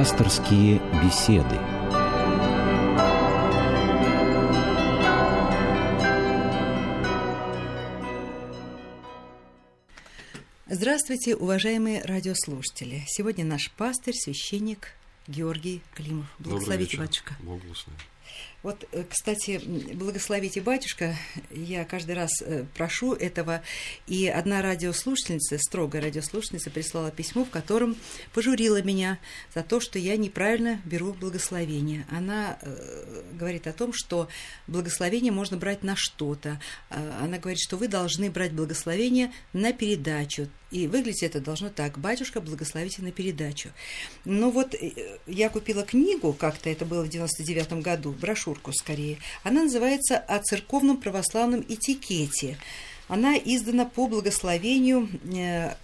Пасторские беседы. Здравствуйте, уважаемые радиослушатели. Сегодня наш пастырь, священник Георгий Климов. Благословите, батюшка. Бог благословит. Вот, э, кстати, благословите, батюшка, я каждый раз э, прошу этого, и одна радиослушательница, строгая радиослушательница, прислала письмо, в котором пожурила меня за то, что я неправильно беру благословение. Она э, говорит о том, что благословение можно брать на что-то. А, она говорит, что вы должны брать благословение на передачу. И выглядеть это должно так. Батюшка, благословите на передачу. Но вот я купила книгу, как-то это было в 99 году, брошюрку скорее. Она называется «О церковном православном этикете». Она издана по благословению э,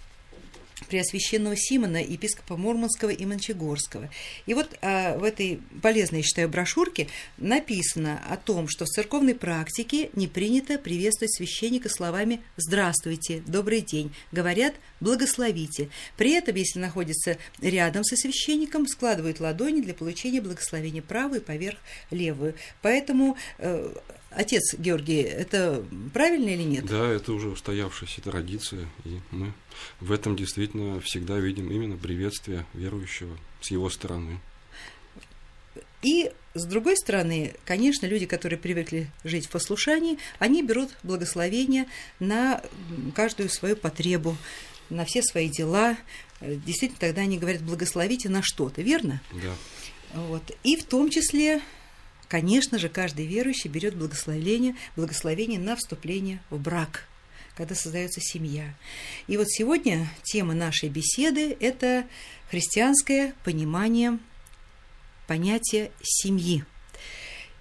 Преосвященного Симона, епископа Мурманского и Мончегорского. И вот а, в этой полезной, я считаю, брошюрке написано о том, что в церковной практике не принято приветствовать священника словами «Здравствуйте», «Добрый день». Говорят «Благословите». При этом, если находится рядом со священником, складывают ладони для получения благословения правую поверх левую. Поэтому э, Отец Георгий, это правильно или нет? Да, это уже устоявшаяся традиция, и мы в этом действительно всегда видим именно приветствие верующего с его стороны. И с другой стороны, конечно, люди, которые привыкли жить в послушании, они берут благословение на каждую свою потребу, на все свои дела. Действительно, тогда они говорят благословите на что-то, верно? Да. Вот. И в том числе Конечно же, каждый верующий берет благословение, благословение на вступление в брак, когда создается семья. И вот сегодня тема нашей беседы – это христианское понимание понятия семьи.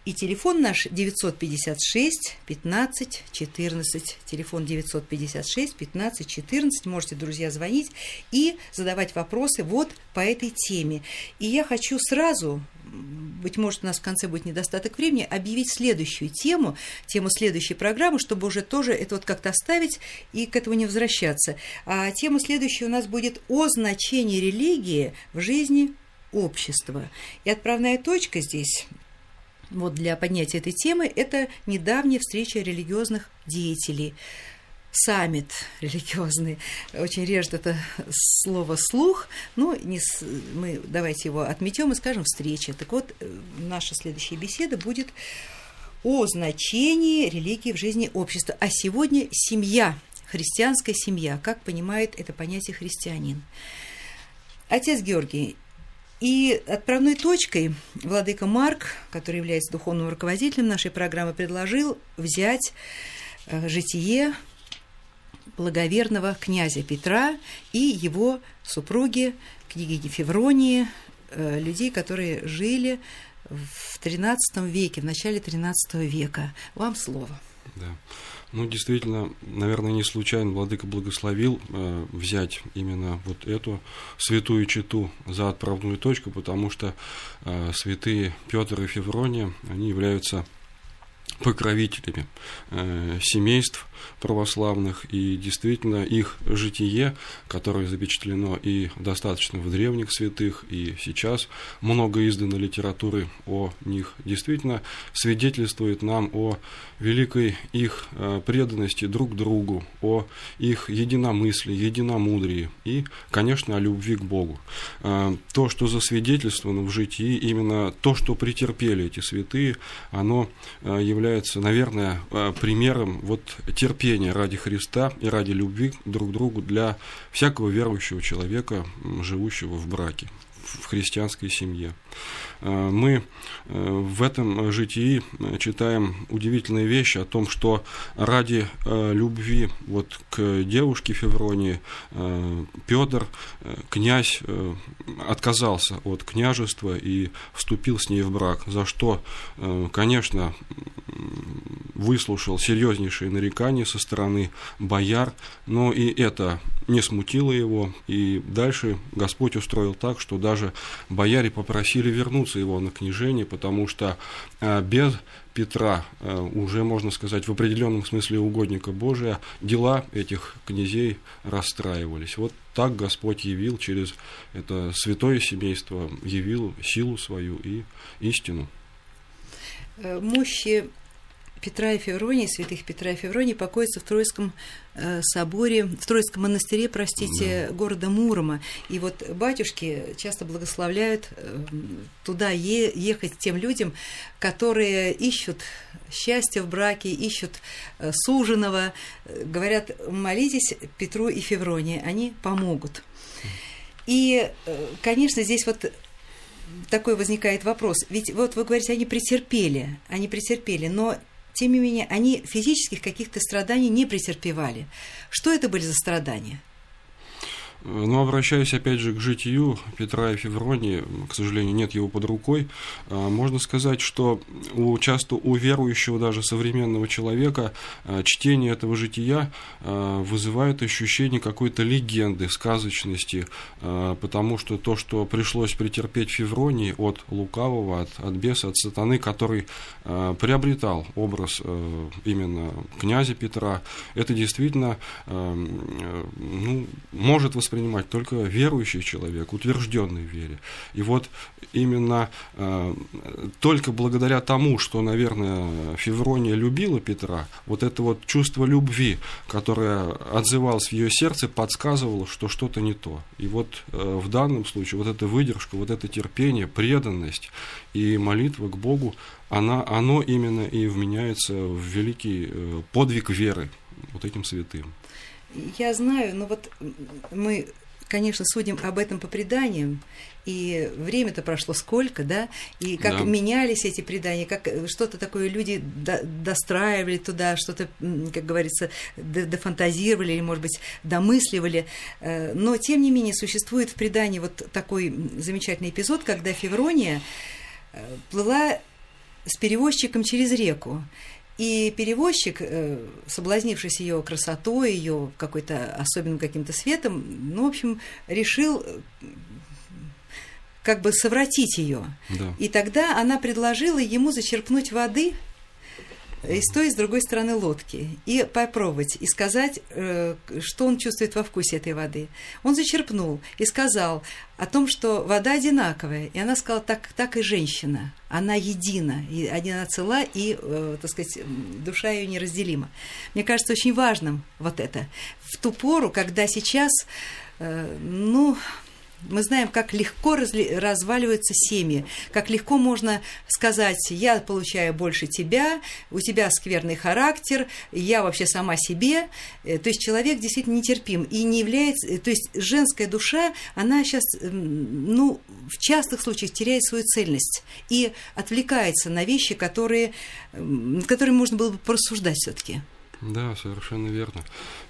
И телефон наш 956 15 14. Телефон 956 15 14. Можете, друзья, звонить и задавать вопросы вот по этой теме. И я хочу сразу быть может, у нас в конце будет недостаток времени, объявить следующую тему, тему следующей программы, чтобы уже тоже это вот как-то оставить и к этому не возвращаться. А тема следующая у нас будет о значении религии в жизни общества. И отправная точка здесь вот для поднятия этой темы это недавняя встреча религиозных деятелей саммит религиозный. Очень режет это слово слух. Ну, не с... мы давайте его отметем и скажем встреча. Так вот, э, наша следующая беседа будет о значении религии в жизни общества. А сегодня семья, христианская семья, как понимает это понятие христианин. Отец Георгий, и отправной точкой владыка Марк, который является духовным руководителем нашей программы, предложил взять э, житие благоверного князя Петра и его супруги, книги Февронии, э, людей, которые жили в XIII веке, в начале XIII века. Вам слово. Да. Ну, действительно, наверное, не случайно Владыка благословил э, взять именно вот эту святую читу за отправную точку, потому что э, святые Петр и Феврония, они являются покровителями э, семейств православных, и действительно их житие, которое запечатлено и достаточно в древних святых, и сейчас много издано литературы о них, действительно свидетельствует нам о великой их э, преданности друг другу, о их единомыслии, единомудрии и, конечно, о любви к Богу. Э, то, что засвидетельствовано в житии, именно то, что претерпели эти святые, оно э, является, наверное, примером вот терпения ради Христа и ради любви друг к другу для всякого верующего человека, живущего в браке в христианской семье. Э, мы э, в этом житии читаем удивительные вещи о том, что ради э, любви вот к девушке Февронии Петр, князь, отказался от княжества и вступил с ней в брак, за что, конечно, выслушал серьезнейшие нарекания со стороны бояр, но и это не смутило его, и дальше Господь устроил так, что даже бояре попросили вернуться его на княжение, потому что э, без Петра, э, уже, можно сказать, в определенном смысле угодника Божия, дела этих князей расстраивались. Вот так Господь явил через это святое семейство, явил силу свою и истину. Э, мощи Петра и Февронии, святых Петра и Февронии, покоятся в Троицком э, соборе, в Троицком монастыре, простите, да. города Мурома. И вот батюшки часто благословляют э, туда е- ехать тем людям, которые ищут счастье в браке, ищут э, суженого. Говорят, молитесь Петру и Февронии, они помогут. И, конечно, здесь вот такой возникает вопрос. Ведь вот вы говорите, они претерпели, они претерпели, но тем не менее, они физических каких-то страданий не претерпевали. Что это были за страдания? Но обращаюсь опять же к житию Петра и Февронии, к сожалению, нет его под рукой. А, можно сказать, что у, часто у верующего даже современного человека а, чтение этого жития а, вызывает ощущение какой-то легенды, сказочности, потому что то, что пришлось претерпеть Февронии от лукавого, от, от беса, от сатаны, который приобретал образ именно князя Петра, это действительно ну, может восприниматься воспринимать только верующий человек, утвержденный в вере. И вот именно э, только благодаря тому, что, наверное, Феврония любила Петра, вот это вот чувство любви, которое отзывалось в ее сердце, подсказывало, что что-то не то. И вот э, в данном случае вот эта выдержка, вот это терпение, преданность и молитва к Богу, она, оно именно и вменяется в великий э, подвиг веры вот этим святым. Я знаю, но вот мы, конечно, судим об этом по преданиям, и время-то прошло сколько, да, и как да. менялись эти предания, как что-то такое люди до, достраивали туда, что-то, как говорится, дофантазировали или, может быть, домысливали. Э, но, тем не менее, существует в предании вот такой замечательный эпизод, когда Феврония э, плыла с перевозчиком через реку. И перевозчик, э, соблазнившись ее красотой, ее какой-то особенным каким-то светом, ну, в общем, решил э, как бы совратить ее. Да. И тогда она предложила ему зачерпнуть воды и с той, и с другой стороны лодки, и попробовать, и сказать, э, что он чувствует во вкусе этой воды. Он зачерпнул и сказал о том, что вода одинаковая, и она сказала, так, так и женщина, она едина, и она цела, и, э, так сказать, душа ее неразделима. Мне кажется, очень важным вот это. В ту пору, когда сейчас, э, ну, мы знаем, как легко разли, разваливаются семьи, как легко можно сказать, я получаю больше тебя, у тебя скверный характер, я вообще сама себе. Э, то есть человек действительно нетерпим и не является... Э, то есть женская душа, она сейчас, ну, в частых случаях теряет свою цельность и отвлекается на вещи, которые, над которыми можно было бы порассуждать все таки да, совершенно верно.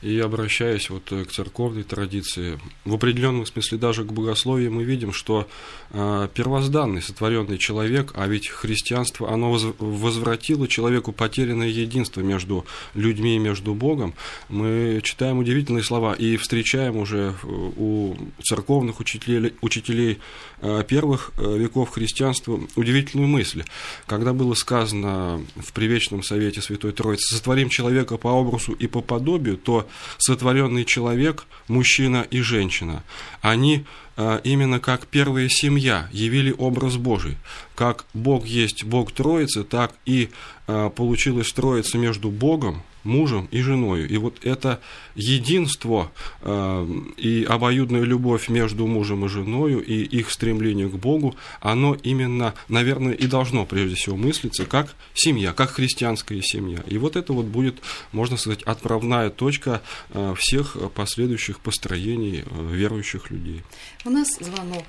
И обращаясь вот э, к церковной традиции, в определенном смысле даже к богословию, мы видим, что э, первозданный сотворенный человек, а ведь христианство, оно возвратило человеку потерянное единство между людьми и между Богом. Мы читаем удивительные слова и встречаем уже э, у церковных учителей, учителей э, первых веков христианства удивительную мысль. Когда было сказано в Привечном Совете Святой Троицы «Сотворим человека по образу и по подобию, то сотворенный человек, мужчина и женщина, они а, именно как первая семья явили образ Божий. Как Бог есть Бог Троицы, так и а, получилась Троица между Богом, мужем и женой. И вот это единство э, и обоюдная любовь между мужем и женой и их стремление к Богу, оно именно, наверное, и должно прежде всего мыслиться как семья, как христианская семья. И вот это вот будет, можно сказать, отправная точка э, всех последующих построений э, верующих людей. У нас звонок.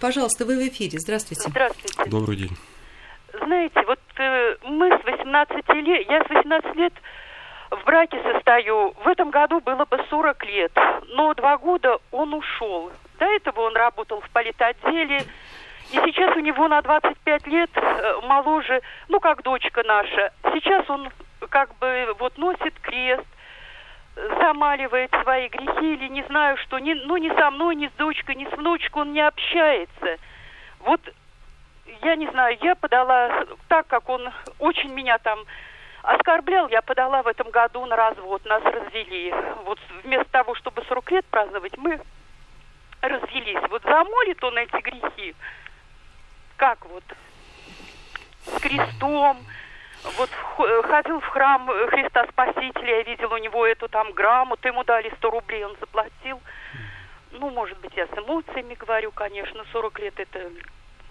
Пожалуйста, вы в эфире. Здравствуйте. Здравствуйте. Добрый день. Знаете, вот э, мы с 18 лет, я с 18 лет в браке состою. В этом году было бы 40 лет, но два года он ушел. До этого он работал в политотделе, и сейчас у него на 25 лет э, моложе, ну, как дочка наша. Сейчас он как бы вот носит крест. замаливает свои грехи или не знаю что, ни, ну ни со мной, ни с дочкой, ни с внучкой он не общается. Вот я не знаю, я подала, так как он очень меня там оскорблял, я подала в этом году на развод, нас развели. Вот вместо того, чтобы 40 лет праздновать, мы развелись. Вот замолит он эти грехи, как вот, с крестом, вот ходил в храм Христа Спасителя, я видел у него эту там грамоту, ему дали 100 рублей, он заплатил. Ну, может быть, я с эмоциями говорю, конечно, 40 лет это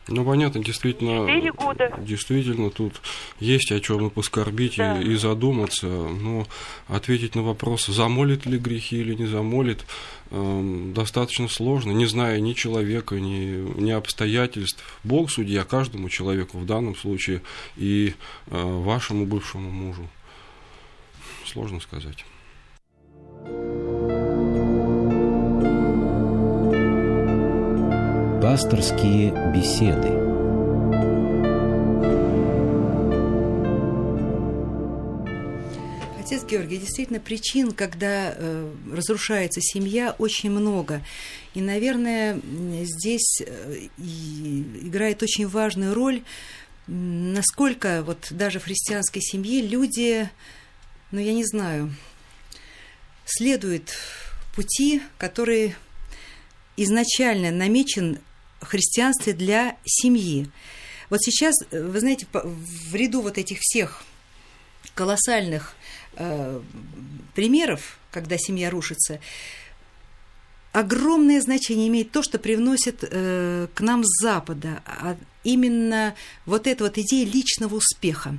ну, понятно, действительно, года. действительно тут есть о чем и поскорбить, да. и, и задуматься, но ответить на вопрос, замолит ли грехи или не замолит, э, достаточно сложно, не зная ни человека, ни, ни обстоятельств. Бог судья каждому человеку в данном случае и э, вашему бывшему мужу. Сложно сказать. Пасторские беседы. Отец Георгий, действительно, причин, когда э, разрушается семья, очень много. И, наверное, здесь э, играет очень важную роль, насколько вот даже в христианской семье люди, ну, я не знаю, следуют пути, которые изначально намечен христианстве для семьи. Вот сейчас, э, вы знаете, в ряду вот этих всех колоссальных э, примеров, когда семья рушится, огромное значение имеет то, что привносит э, к нам с Запада, а именно вот эта вот идея личного успеха.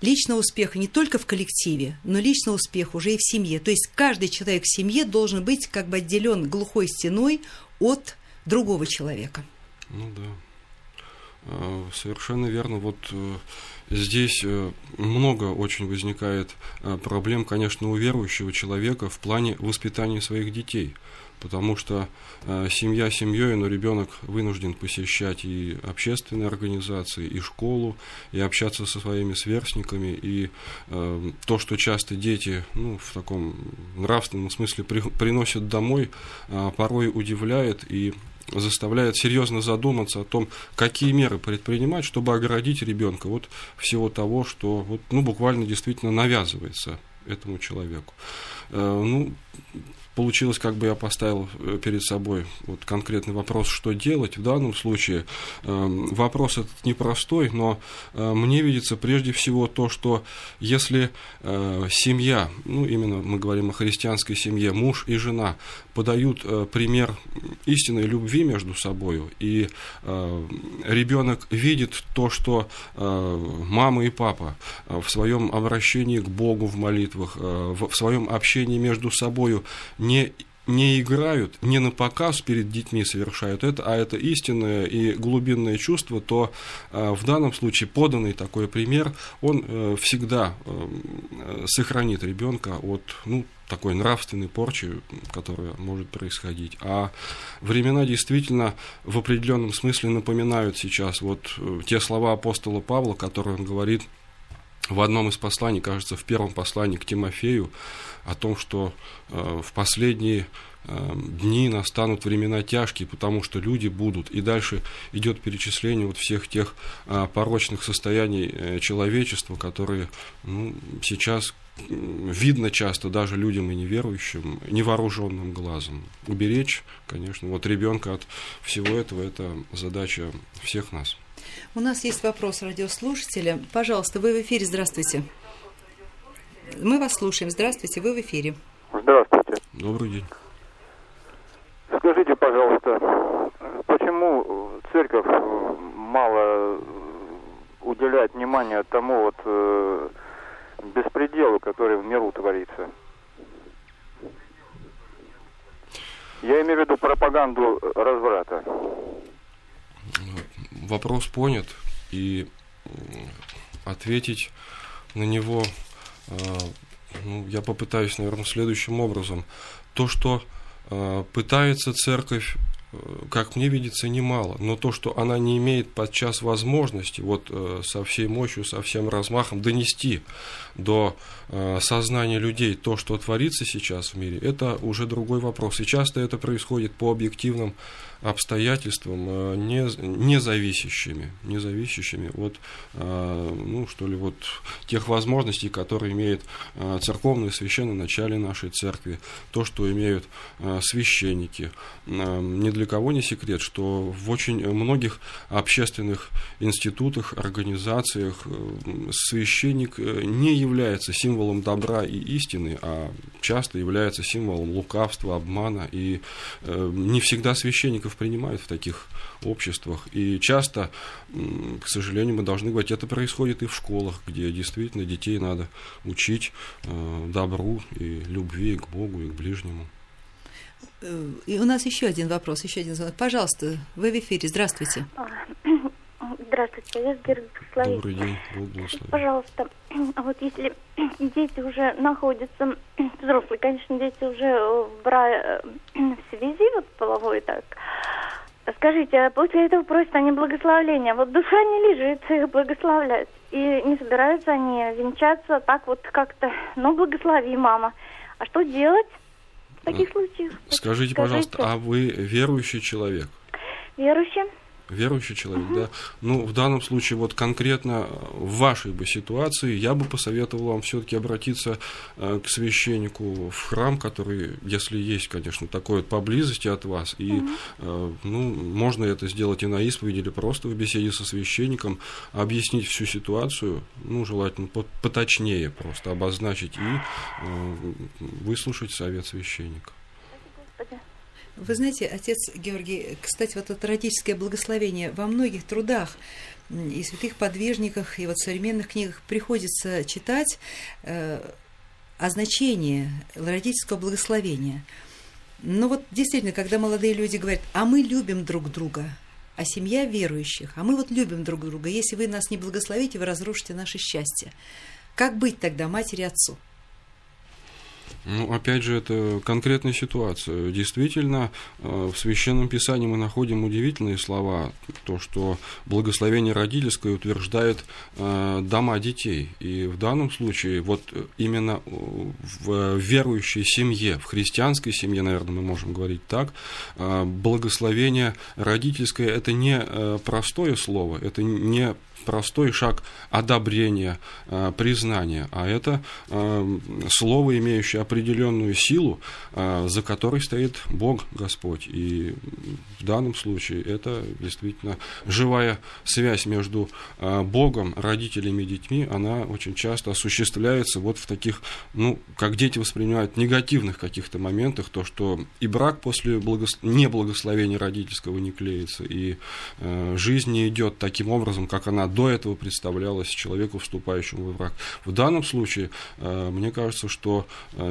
Личного успеха не только в коллективе, но личного успеха уже и в семье. То есть каждый человек в семье должен быть как бы отделен глухой стеной от другого человека. Ну да. А, совершенно верно. Вот э, здесь э, много очень возникает э, проблем, конечно, у верующего человека в плане воспитания своих детей. Потому что семья семьей, но ребенок вынужден посещать и общественные организации, и школу, и общаться со своими сверстниками. И то, что часто дети ну, в таком нравственном смысле при, приносят домой, порой удивляет и заставляет серьезно задуматься о том, какие меры предпринимать, чтобы оградить ребенка от всего того, что вот, ну, буквально действительно навязывается этому человеку. Э, ну, получилось, как бы я поставил э, перед собой вот конкретный вопрос, что делать. В данном случае э, вопрос этот непростой, но э, мне видится прежде всего то, что если э, семья, ну именно мы говорим о христианской семье, муж и жена подают пример истинной любви между собой, и ребенок видит то, что мама и папа в своем обращении к Богу в молитвах, в своем общении между собой не не играют, не на показ перед детьми совершают это, а это истинное и глубинное чувство, то э, в данном случае поданный такой пример, он э, всегда э, сохранит ребенка от ну, такой нравственной порчи, которая может происходить. А времена действительно в определенном смысле напоминают сейчас вот те слова апостола Павла, которые он говорит в одном из посланий, кажется, в первом послании к Тимофею, о том, что э, в последние э, дни настанут времена тяжкие, потому что люди будут. И дальше идет перечисление вот всех тех э, порочных состояний э, человечества, которые ну, сейчас видно часто даже людям и неверующим, невооруженным глазом. Уберечь, конечно, вот ребенка от всего этого, это задача всех нас. У нас есть вопрос радиослушателя. Пожалуйста, вы в эфире, здравствуйте. Мы вас слушаем. Здравствуйте, вы в эфире. Здравствуйте. Добрый день. Скажите, пожалуйста, почему церковь мало уделяет внимания тому вот э, беспределу, который в миру творится? Я имею в виду пропаганду разврата вопрос понят, и ответить на него э, ну, я попытаюсь, наверное, следующим образом. То, что э, пытается церковь как мне видится, немало. Но то, что она не имеет подчас возможности вот э, со всей мощью, со всем размахом донести до э, сознания людей то, что творится сейчас в мире, это уже другой вопрос. И часто это происходит по объективным обстоятельствам, э, не, не зависящими, не зависящими от, ну, что ли, вот тех возможностей, которые имеет церковное священное начале нашей церкви, то, что имеют священники. Не для кого не секрет, что в очень многих общественных институтах, организациях священник не является символом добра и истины, а часто является символом лукавства, обмана. И э, не всегда священников принимают в таких обществах. И часто, к сожалению, мы должны говорить, это происходит и в школах, где действительно детей надо учить э, добру и любви к Богу и к ближнему. Э, и у нас еще один вопрос, еще один звонок. Пожалуйста, вы в эфире. Здравствуйте. Здравствуйте, я Георгий Добрый день, Бог Пожалуйста, вот если дети уже находятся, взрослые, конечно, дети уже в, бра... в связи вот половой так, скажите, а после этого просят они благословления. Вот душа не лежит, их благословлять. И не собираются они венчаться так вот как-то, ну, благослови, мама. А что делать в таких случаях? Скажите, Скажите, пожалуйста, а вы верующий человек? Верующий верующий человек, да. Ну, в данном случае, вот конкретно в вашей бы ситуации, я бы посоветовал вам все-таки обратиться э, к священнику в храм, который, если есть, конечно, такой вот поблизости от вас, и, э, ну, можно это сделать и на исповеди, или просто в беседе со священником, объяснить всю ситуацию, ну, желательно поточнее просто обозначить и э, выслушать совет священника. Вы знаете, отец Георгий, кстати, вот это родительское благословение во многих трудах и святых подвижниках, и вот современных книгах приходится читать э, о значении родительского благословения. Но вот действительно, когда молодые люди говорят, а мы любим друг друга, а семья верующих, а мы вот любим друг друга, если вы нас не благословите, вы разрушите наше счастье. Как быть тогда матери отцу? Ну, опять же, это конкретная ситуация. Действительно, э, в Священном Писании мы находим удивительные слова. То, что благословение родительское утверждает э, дома детей. И в данном случае, вот именно в верующей семье, в христианской семье, наверное, мы можем говорить так, э, благословение родительское – это не простое слово, это не простой шаг одобрения, э, признания, а это э, слово, имеющее определенную силу, э, за которой стоит Бог Господь. И в данном случае это действительно живая связь между Богом, родителями и детьми, она очень часто осуществляется вот в таких, ну, как дети воспринимают, негативных каких-то моментах, то, что и брак после благос... неблагословения родительского не клеится, и жизнь не идет таким образом, как она до этого представлялось человеку, вступающему во враг. В данном случае, мне кажется, что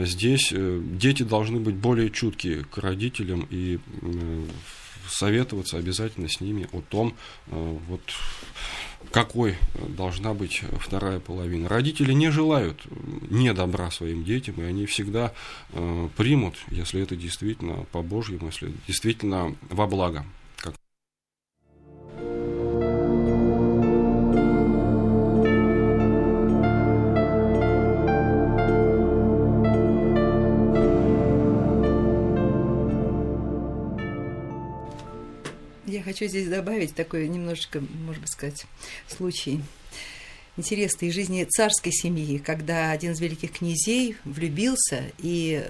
здесь э, дети должны быть более чуткие к родителям и советоваться обязательно с ними о том, вот, какой должна быть вторая половина. Родители не желают не добра своим детям, и они всегда примут, если это действительно по Божьему, если действительно во благо. Хочу здесь добавить такой немножечко, можно сказать, случай интересный из жизни царской семьи, когда один из великих князей влюбился и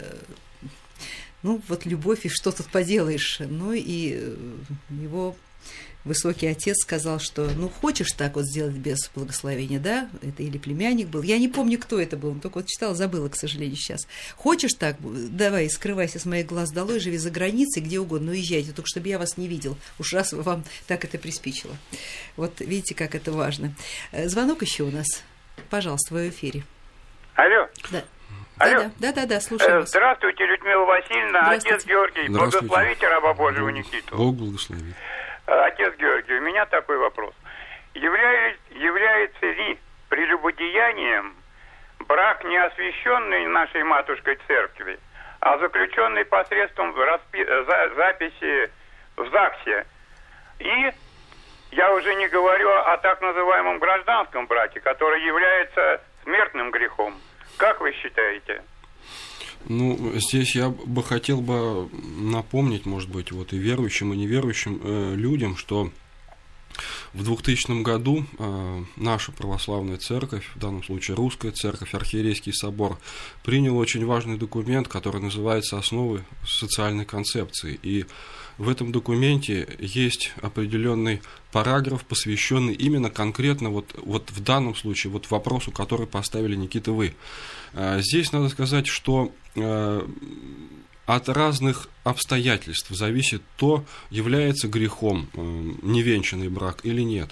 ну, вот любовь, и что тут поделаешь. Ну, и его высокий отец сказал, что ну хочешь так вот сделать без благословения, да, это или племянник был, я не помню, кто это был, только вот читала, забыла, к сожалению, сейчас. Хочешь так, давай, скрывайся с моих глаз долой, живи за границей, где угодно, уезжайте, только чтобы я вас не видел, уж раз вам так это приспичило. Вот видите, как это важно. Э, звонок еще у нас. Пожалуйста, в эфире. Алло. Да. Алло. Да, да, да, слушаю вас. Здравствуйте, Людмила Васильевна, отец Георгий. Благословите раба Божьего Никиту. Бог благословит. Отец Георгий, у меня такой вопрос. Является, является ли прелюбодеянием брак не освященный нашей матушкой церкви, а заключенный посредством распи- за- записи в ЗАГСе. И я уже не говорю о так называемом гражданском браке, который является смертным грехом. Как вы считаете? Ну, здесь я бы хотел бы напомнить, может быть, вот и верующим, и неверующим э, людям, что в 2000 году э, наша православная церковь, в данном случае русская церковь, архиерейский собор, принял очень важный документ, который называется «Основы социальной концепции». И в этом документе есть определенный параграф, посвященный именно конкретно вот, вот в данном случае вот вопросу, который поставили Никита вы. Э, здесь надо сказать, что э, от разных обстоятельств зависит то, является грехом э, невенчанный брак или нет.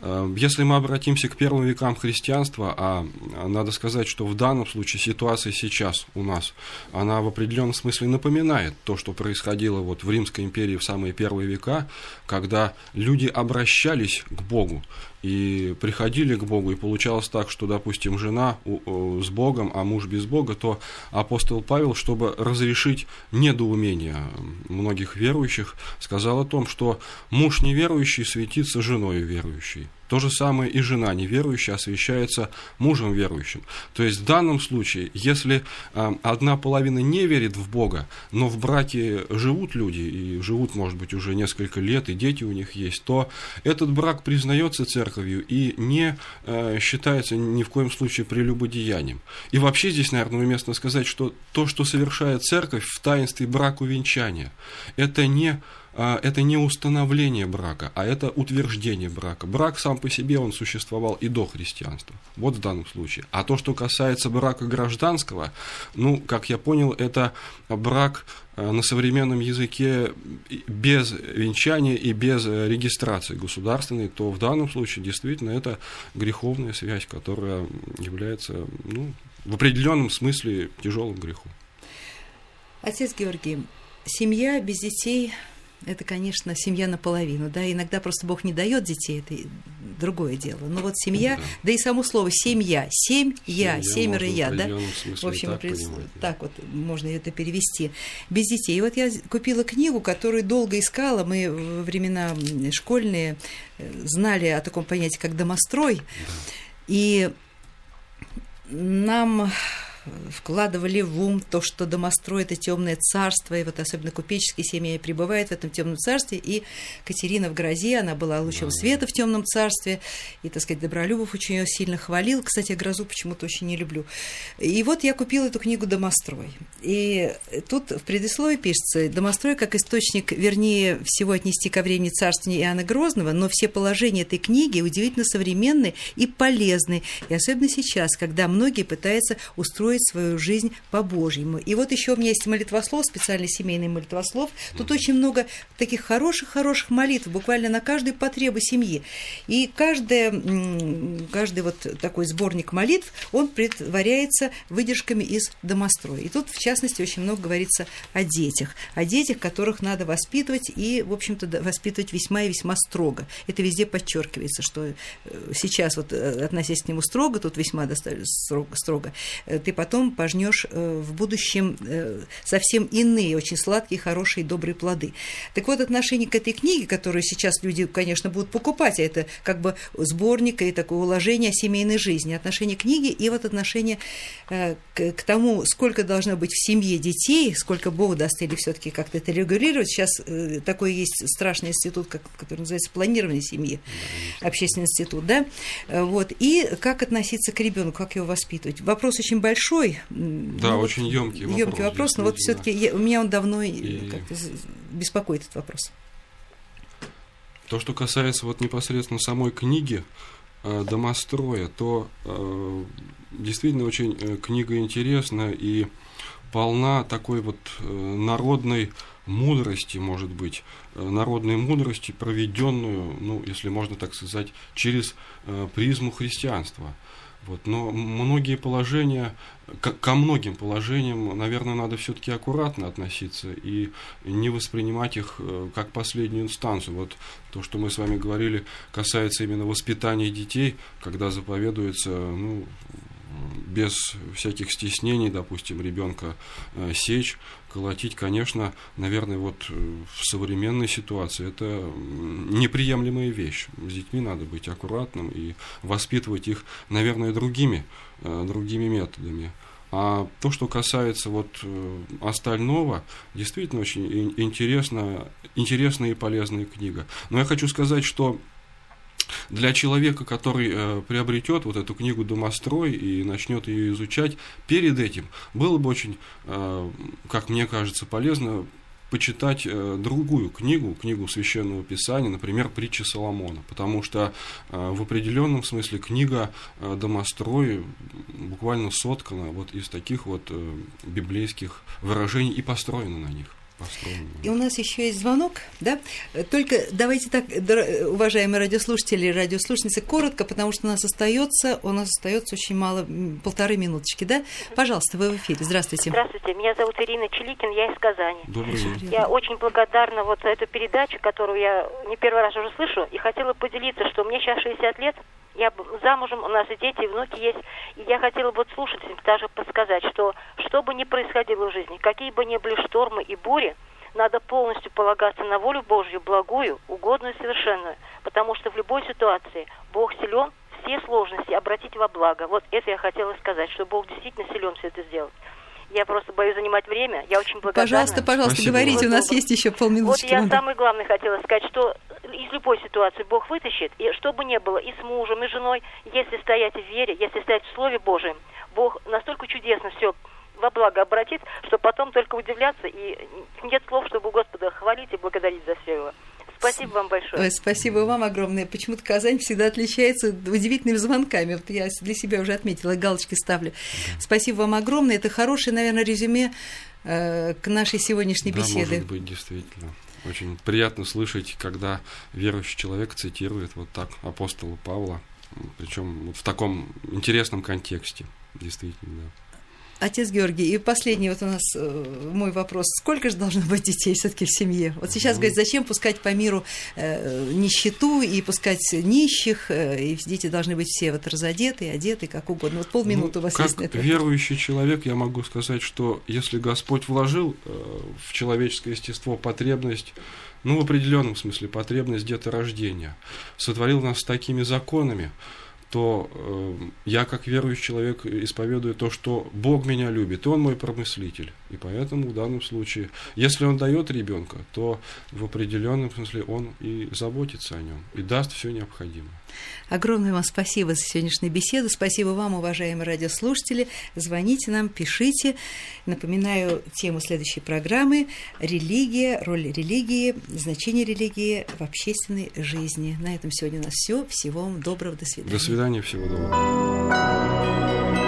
Э, если мы обратимся к первым векам христианства, а надо сказать, что в данном случае ситуация сейчас у нас, она в определенном смысле напоминает то, что происходило вот в Римской империи в самые первые века, когда люди обращались к Богу и приходили к Богу, и получалось так, что, допустим, жена с Богом, а муж без Бога, то апостол Павел, чтобы разрешить недоумение многих верующих, сказал о том, что муж неверующий светится женой верующей. То же самое и жена неверующая освящается мужем верующим. То есть в данном случае, если э, одна половина не верит в Бога, но в браке живут люди, и живут, может быть, уже несколько лет, и дети у них есть, то этот брак признается церковью и не э, считается ни в коем случае прелюбодеянием. И вообще здесь, наверное, уместно сказать, что то, что совершает церковь в таинстве браку венчания, это не а, это не установление брака, а это утверждение брака. Брак сам по себе, он существовал и до христианства. Вот в данном случае. А то, что касается брака гражданского, ну, как я понял, это брак а, на современном языке без венчания и без регистрации государственной, то в данном случае действительно это греховная связь, которая является ну, в определенном смысле тяжелым грехом. Отец Георгий, семья без детей это, конечно, семья наполовину, да, иногда просто Бог не дает детей, это другое дело. Но вот семья, да, да и само слово семья, семь я, семеро я, да, в общем, так, пред... так вот можно это перевести. Без детей. И вот я купила книгу, которую долго искала, мы во времена школьные э, знали о таком понятии, как домострой, да. и нам вкладывали в ум то, что домострой – это темное царство, и вот особенно купеческие семьи пребывают в этом темном царстве, и Катерина в грозе, она была лучом света в темном царстве, и, так сказать, Добролюбов очень ее сильно хвалил, кстати, грозу почему-то очень не люблю. И вот я купила эту книгу «Домострой», и тут в предисловии пишется, «Домострой как источник, вернее, всего отнести ко времени царствования Иоанна Грозного, но все положения этой книги удивительно современны и полезны, и особенно сейчас, когда многие пытаются устроить строить свою жизнь по-божьему. И вот еще у меня есть молитвослов, специальный семейный молитвослов. Тут очень много таких хороших-хороших молитв, буквально на каждую потребу семьи. И каждая, каждый вот такой сборник молитв, он предваряется выдержками из домостроя. И тут, в частности, очень много говорится о детях. О детях, которых надо воспитывать и, в общем-то, воспитывать весьма и весьма строго. Это везде подчеркивается, что э, сейчас вот э, относясь к нему строго, тут весьма достаточно строго. Э, ты потом пожнешь э, в будущем э, совсем иные, очень сладкие, хорошие, добрые плоды. Так вот, отношение к этой книге, которую сейчас люди, конечно, будут покупать, а это как бы сборник и такое уложение о семейной жизни, отношение к книге и вот отношение э, к, тому, сколько должно быть в семье детей, сколько Бог даст или все таки как-то это регулировать. Сейчас такой есть страшный институт, который называется планирование семьи, общественный институт, да, вот, и как относиться к ребенку, как его воспитывать. Вопрос очень большой, большой. Да, ну, очень емкий вопрос. Емкий вопрос, но вот все-таки у меня он давно и... как-то беспокоит этот вопрос. То, что касается вот непосредственно самой книги э, домостроя, то э, действительно очень э, книга интересна и полна такой вот э, народной мудрости, может быть, э, народной мудрости, проведенную, ну, если можно так сказать, через э, призму христианства. Вот, но многие положения, ко многим положениям, наверное, надо все-таки аккуратно относиться и не воспринимать их э, как последнюю инстанцию. Вот то, что мы с вами говорили, касается именно воспитания детей, когда заповедуется ну, без всяких стеснений, допустим, ребенка э, сечь, колотить, конечно, наверное, вот в современной ситуации это неприемлемая вещь. С детьми надо быть аккуратным и воспитывать их, наверное, другими, другими методами. А то, что касается вот э, остального, действительно очень интересно, интересная и полезная книга. Но я хочу сказать, что для человека, который э, приобретет вот эту книгу «Домострой» и начнет ее изучать, перед этим было бы очень, э, как мне кажется, полезно почитать э, другую книгу, книгу Священного Писания, например, притчи Соломона, потому что э, в определенном смысле книга э, «Домострой» буквально соткана вот из таких вот библейских выражений и построена на них. И у нас еще есть звонок, да? Только давайте так, уважаемые радиослушатели и радиослушницы, коротко, потому что у нас остается, у нас остается очень мало, полторы минуточки, да? Пожалуйста, вы в эфире. Здравствуйте. Здравствуйте, меня зовут Ирина Челикин, я из Казани. Добрый день. Я очень благодарна вот за эту передачу, которую я не первый раз уже слышу, и хотела поделиться, что мне сейчас 60 лет, я замужем, у нас и дети, и внуки есть. И я хотела бы слушателям даже подсказать, что что бы ни происходило в жизни, какие бы ни были штормы и бури, надо полностью полагаться на волю Божью, благую, угодную совершенную. Потому что в любой ситуации Бог силен все сложности обратить во благо. Вот это я хотела сказать, что Бог действительно силен все это сделать. Я просто боюсь занимать время. Я очень благодарна. Пожалуйста, пожалуйста, Спасибо. говорите, у нас есть еще полминутки. Вот я самое главное хотела сказать, что из любой ситуации Бог вытащит, и что бы ни было, и с мужем, и с женой, если стоять в вере, если стоять в Слове Божьем, Бог настолько чудесно все во благо обратит, что потом только удивляться, и нет слов, чтобы Господа хвалить и благодарить за все его. Спасибо вам большое. Спасибо вам огромное. Почему-то Казань всегда отличается удивительными звонками. Вот я для себя уже отметила, галочки ставлю. Спасибо вам огромное. Это хорошее, наверное, резюме э, к нашей сегодняшней да, беседе. Может быть, действительно. Очень приятно слышать, когда верующий человек цитирует вот так апостола Павла, причем вот в таком интересном контексте, действительно, да. Отец Георгий, и последний вот у нас э, мой вопрос. Сколько же должно быть детей все-таки в семье? Вот сейчас, ну, говорит, зачем пускать по миру э, нищету и пускать нищих, э, и дети должны быть все вот разодеты, одеты, как угодно. Вот полминуты ну, у вас как есть на это. верующий человек я могу сказать, что если Господь вложил э, в человеческое естество потребность ну, в определенном смысле, потребность деторождения, сотворил нас с такими законами, то э, я, как верующий человек, исповедую то, что Бог меня любит, Он мой промыслитель. И поэтому в данном случае, если Он дает ребенка, то в определенном смысле Он и заботится о нем, и даст все необходимое. Огромное вам спасибо за сегодняшнюю беседу. Спасибо вам, уважаемые радиослушатели. Звоните нам, пишите. Напоминаю тему следующей программы – религия, роль религии, значение религии в общественной жизни. На этом сегодня у нас все. Всего вам доброго. До свидания. До свидания. Всего доброго.